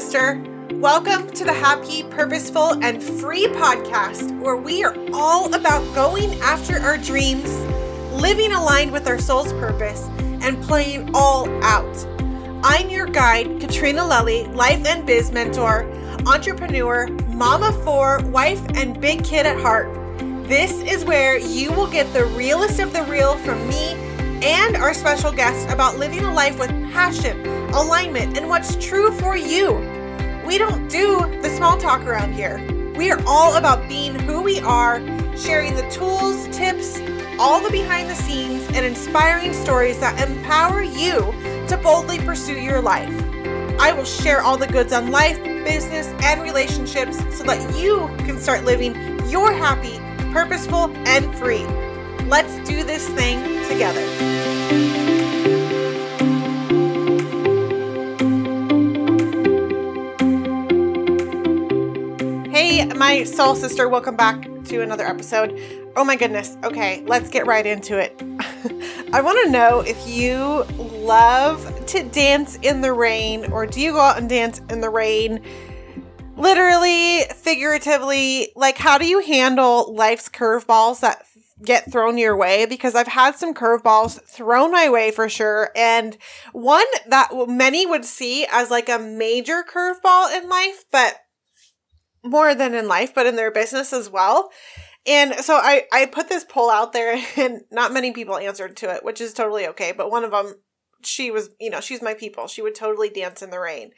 sister. Welcome to the Happy, Purposeful, and Free podcast, where we are all about going after our dreams, living aligned with our soul's purpose, and playing all out. I'm your guide, Katrina Lelli, life and biz mentor, entrepreneur, mama four, wife, and big kid at heart. This is where you will get the realest of the real from me and our special guests about living a life with passion, alignment, and what's true for you. We don't do the small talk around here. We are all about being who we are, sharing the tools, tips, all the behind the scenes, and inspiring stories that empower you to boldly pursue your life. I will share all the goods on life, business, and relationships so that you can start living your happy, purposeful, and free. Let's do this thing together. My soul sister, welcome back to another episode. Oh my goodness. Okay, let's get right into it. I want to know if you love to dance in the rain or do you go out and dance in the rain? Literally, figuratively, like how do you handle life's curveballs that get thrown your way because I've had some curveballs thrown my way for sure. And one that many would see as like a major curveball in life, but more than in life, but in their business as well. And so I, I put this poll out there and not many people answered to it, which is totally okay. But one of them, she was, you know, she's my people. She would totally dance in the rain.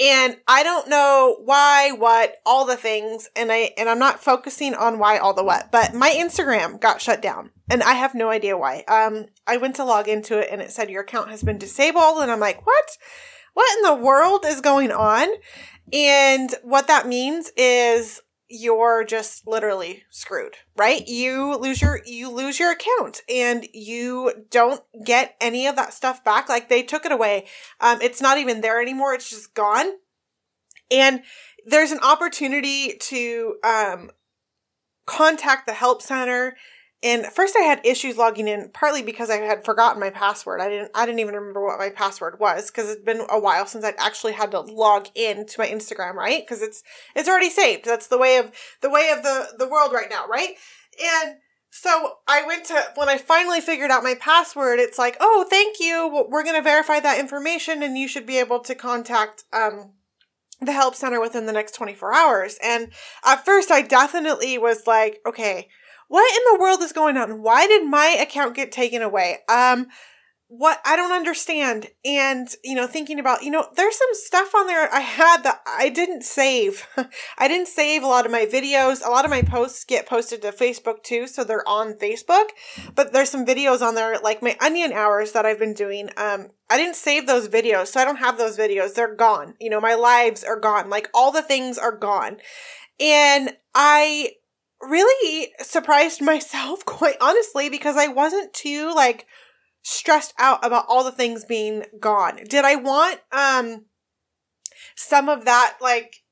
And I don't know why, what, all the things, and I and I'm not focusing on why all the what, but my Instagram got shut down. And I have no idea why. Um I went to log into it and it said your account has been disabled and I'm like, "What? What in the world is going on?" And what that means is you're just literally screwed, right? You lose your you lose your account and you don't get any of that stuff back. Like they took it away. Um, it's not even there anymore. It's just gone. And there's an opportunity to um, contact the help center and first I had issues logging in partly because I had forgotten my password. I didn't I didn't even remember what my password was because it's been a while since I'd actually had to log in to my Instagram, right? Because it's it's already saved. That's the way of the way of the the world right now, right? And so I went to when I finally figured out my password, it's like, "Oh, thank you. We're going to verify that information and you should be able to contact um the help center within the next 24 hours." And at first I definitely was like, "Okay, what in the world is going on? Why did my account get taken away? Um, what I don't understand. And, you know, thinking about, you know, there's some stuff on there I had that I didn't save. I didn't save a lot of my videos. A lot of my posts get posted to Facebook too, so they're on Facebook. But there's some videos on there, like my onion hours that I've been doing. Um, I didn't save those videos, so I don't have those videos. They're gone. You know, my lives are gone. Like all the things are gone. And I really surprised myself, quite honestly, because I wasn't too like stressed out about all the things being gone. Did I want um some of that like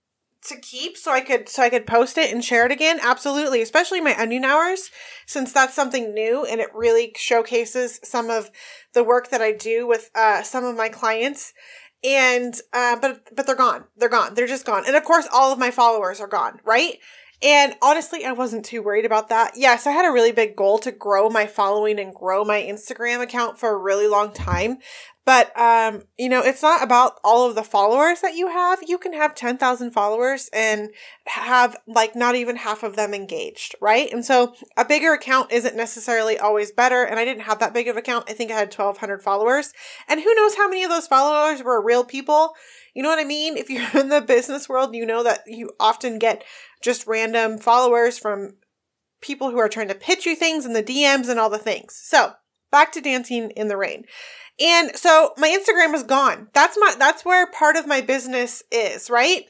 to keep so I could so I could post it and share it again? Absolutely, especially my onion hours since that's something new and it really showcases some of the work that I do with uh some of my clients and uh but but they're gone. They're gone. They're just gone. And of course all of my followers are gone, right? And honestly, I wasn't too worried about that. Yes, I had a really big goal to grow my following and grow my Instagram account for a really long time. But, um, you know, it's not about all of the followers that you have. You can have 10,000 followers and have like not even half of them engaged, right? And so a bigger account isn't necessarily always better. And I didn't have that big of account. I think I had 1,200 followers. And who knows how many of those followers were real people? You know what I mean? If you're in the business world, you know that you often get just random followers from people who are trying to pitch you things in the DMs and all the things. So, back to dancing in the rain. And so my Instagram is gone. That's my that's where part of my business is, right?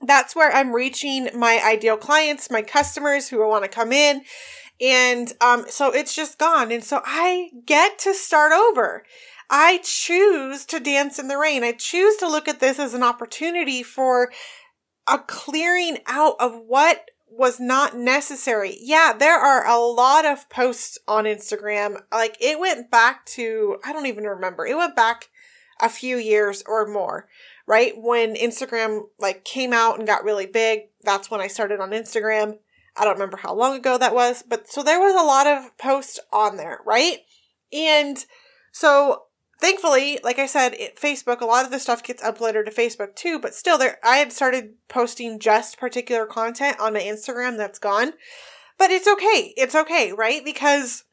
That's where I'm reaching my ideal clients, my customers who want to come in. And um so it's just gone. And so I get to start over. I choose to dance in the rain. I choose to look at this as an opportunity for a clearing out of what was not necessary. Yeah, there are a lot of posts on Instagram. Like it went back to, I don't even remember. It went back a few years or more right? When Instagram like came out and got really big, that's when I started on Instagram. I don't remember how long ago that was, but so there was a lot of posts on there, right? And so thankfully, like I said, it, Facebook, a lot of the stuff gets uploaded to Facebook too, but still there I had started posting just particular content on my Instagram that's gone. But it's okay. It's okay, right? Because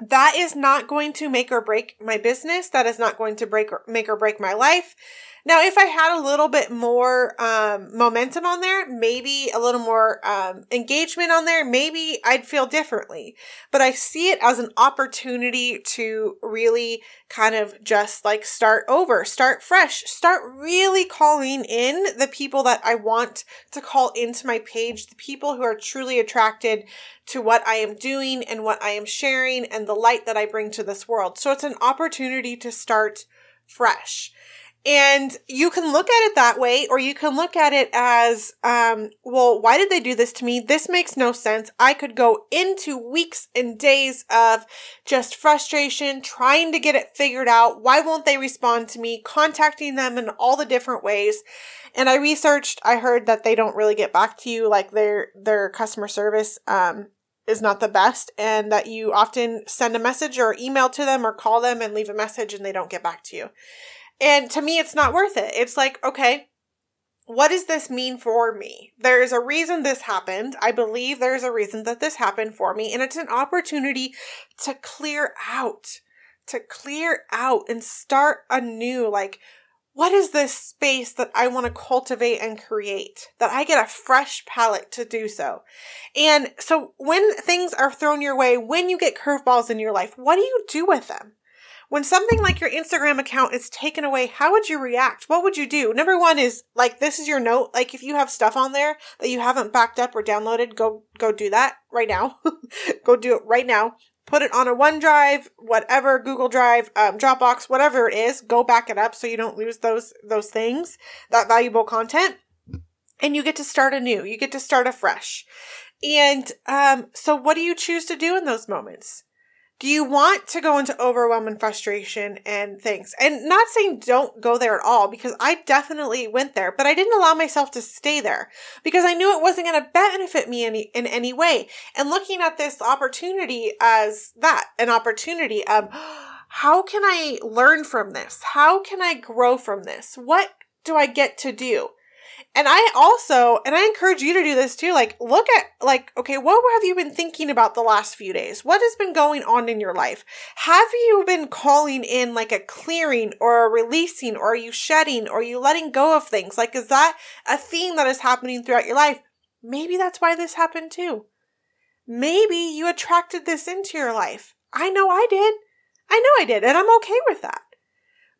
that is not going to make or break my business. That is not going to break or make or break my life. Now, if I had a little bit more um, momentum on there, maybe a little more um, engagement on there, maybe I'd feel differently. But I see it as an opportunity to really kind of just like start over, start fresh, start really calling in the people that I want to call into my page, the people who are truly attracted to what I am doing and what I am sharing and the light that I bring to this world. So it's an opportunity to start fresh. And you can look at it that way, or you can look at it as, um, well, why did they do this to me? This makes no sense. I could go into weeks and days of just frustration, trying to get it figured out. Why won't they respond to me? Contacting them in all the different ways. And I researched, I heard that they don't really get back to you, like their, their customer service, um, is not the best and that you often send a message or email to them or call them and leave a message and they don't get back to you. And to me, it's not worth it. It's like, okay, what does this mean for me? There is a reason this happened. I believe there's a reason that this happened for me. And it's an opportunity to clear out, to clear out and start anew. Like, what is this space that I want to cultivate and create? That I get a fresh palette to do so. And so when things are thrown your way, when you get curveballs in your life, what do you do with them? When something like your Instagram account is taken away, how would you react? What would you do? Number one is like this is your note. Like if you have stuff on there that you haven't backed up or downloaded, go go do that right now. go do it right now. Put it on a OneDrive, whatever, Google Drive, um, Dropbox, whatever it is. Go back it up so you don't lose those those things, that valuable content, and you get to start anew. You get to start afresh. And um, so, what do you choose to do in those moments? Do you want to go into overwhelm and frustration and things? And not saying don't go there at all because I definitely went there, but I didn't allow myself to stay there because I knew it wasn't going to benefit me any, in any way. And looking at this opportunity as that, an opportunity of how can I learn from this? How can I grow from this? What do I get to do? And I also, and I encourage you to do this too, like look at like, okay, what have you been thinking about the last few days? What has been going on in your life? Have you been calling in like a clearing or a releasing or are you shedding or are you letting go of things? Like, is that a theme that is happening throughout your life? Maybe that's why this happened too. Maybe you attracted this into your life. I know I did. I know I did. And I'm okay with that.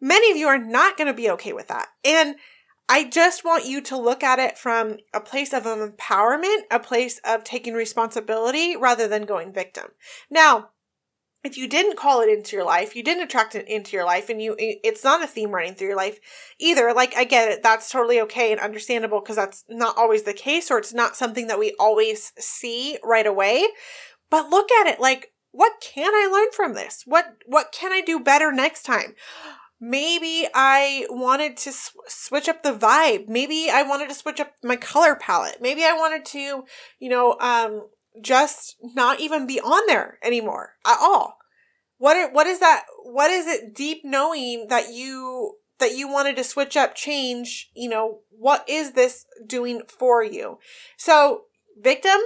Many of you are not going to be okay with that. And I just want you to look at it from a place of empowerment, a place of taking responsibility rather than going victim. Now, if you didn't call it into your life, you didn't attract it into your life, and you it's not a theme running through your life either. Like I get it, that's totally okay and understandable because that's not always the case, or it's not something that we always see right away. But look at it like, what can I learn from this? What what can I do better next time? Maybe I wanted to sw- switch up the vibe. Maybe I wanted to switch up my color palette. Maybe I wanted to, you know, um, just not even be on there anymore at all. What are, what is that? What is it deep knowing that you that you wanted to switch up, change, you know, what is this doing for you? So, victim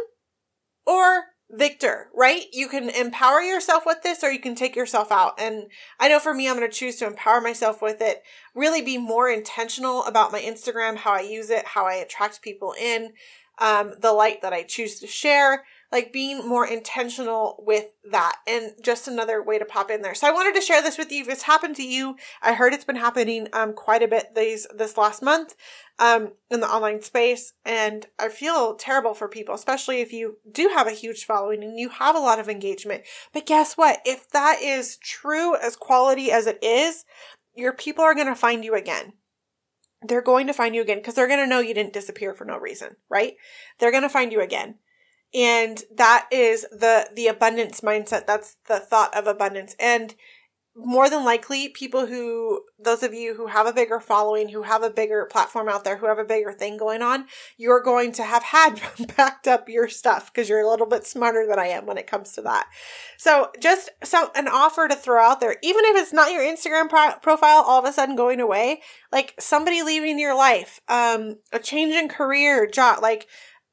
or victor, right? You can empower yourself with this or you can take yourself out. And I know for me, I'm going to choose to empower myself with it, really be more intentional about my Instagram, how I use it, how I attract people in, um, the light that I choose to share like being more intentional with that and just another way to pop in there. So I wanted to share this with you. If it's happened to you, I heard it's been happening um quite a bit these this last month um in the online space and I feel terrible for people, especially if you do have a huge following and you have a lot of engagement. But guess what? If that is true as quality as it is, your people are going to find you again they're going to find you again because they're going to know you didn't disappear for no reason, right? They're going to find you again and that is the the abundance mindset. That's the thought of abundance. And more than likely people who those of you who have a bigger following who have a bigger platform out there who have a bigger thing going on you're going to have had backed up your stuff because you're a little bit smarter than i am when it comes to that. So just some an offer to throw out there. Even if it's not your instagram pro- profile all of a sudden going away like somebody leaving your life um a change in career job like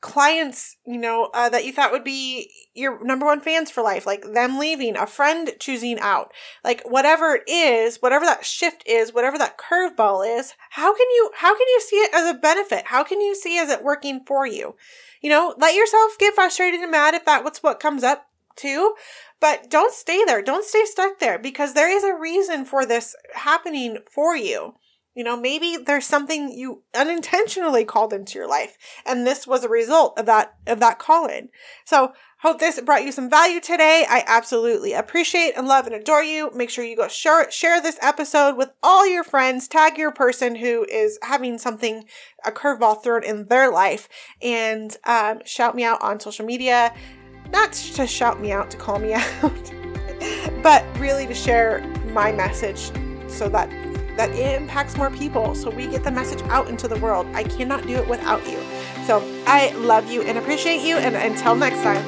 clients, you know, uh, that you thought would be your number one fans for life, like them leaving, a friend choosing out, like whatever it is, whatever that shift is, whatever that curveball is, how can you, how can you see it as a benefit? How can you see as it working for you? You know, let yourself get frustrated and mad if that's what comes up too, but don't stay there. Don't stay stuck there because there is a reason for this happening for you. You know, maybe there's something you unintentionally called into your life, and this was a result of that of that call in. So hope this brought you some value today. I absolutely appreciate and love and adore you. Make sure you go share share this episode with all your friends. Tag your person who is having something a curveball thrown in their life, and um, shout me out on social media. Not to shout me out to call me out, but really to share my message so that that it impacts more people so we get the message out into the world. I cannot do it without you. So I love you and appreciate you. And until next time.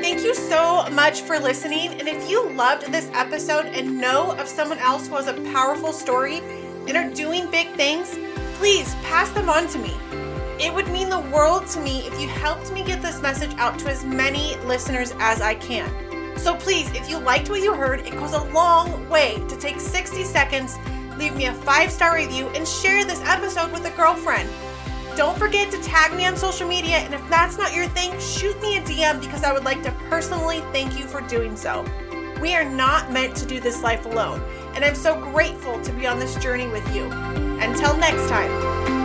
Thank you so much for listening. And if you loved this episode and know of someone else who has a powerful story and are doing big things, please pass them on to me. It would mean the world to me if you helped me get this message out to as many listeners as I can. So please, if you liked what you heard, it goes a long way to take 60 seconds, leave me a five star review, and share this episode with a girlfriend. Don't forget to tag me on social media, and if that's not your thing, shoot me a DM because I would like to personally thank you for doing so. We are not meant to do this life alone, and I'm so grateful to be on this journey with you. Until next time.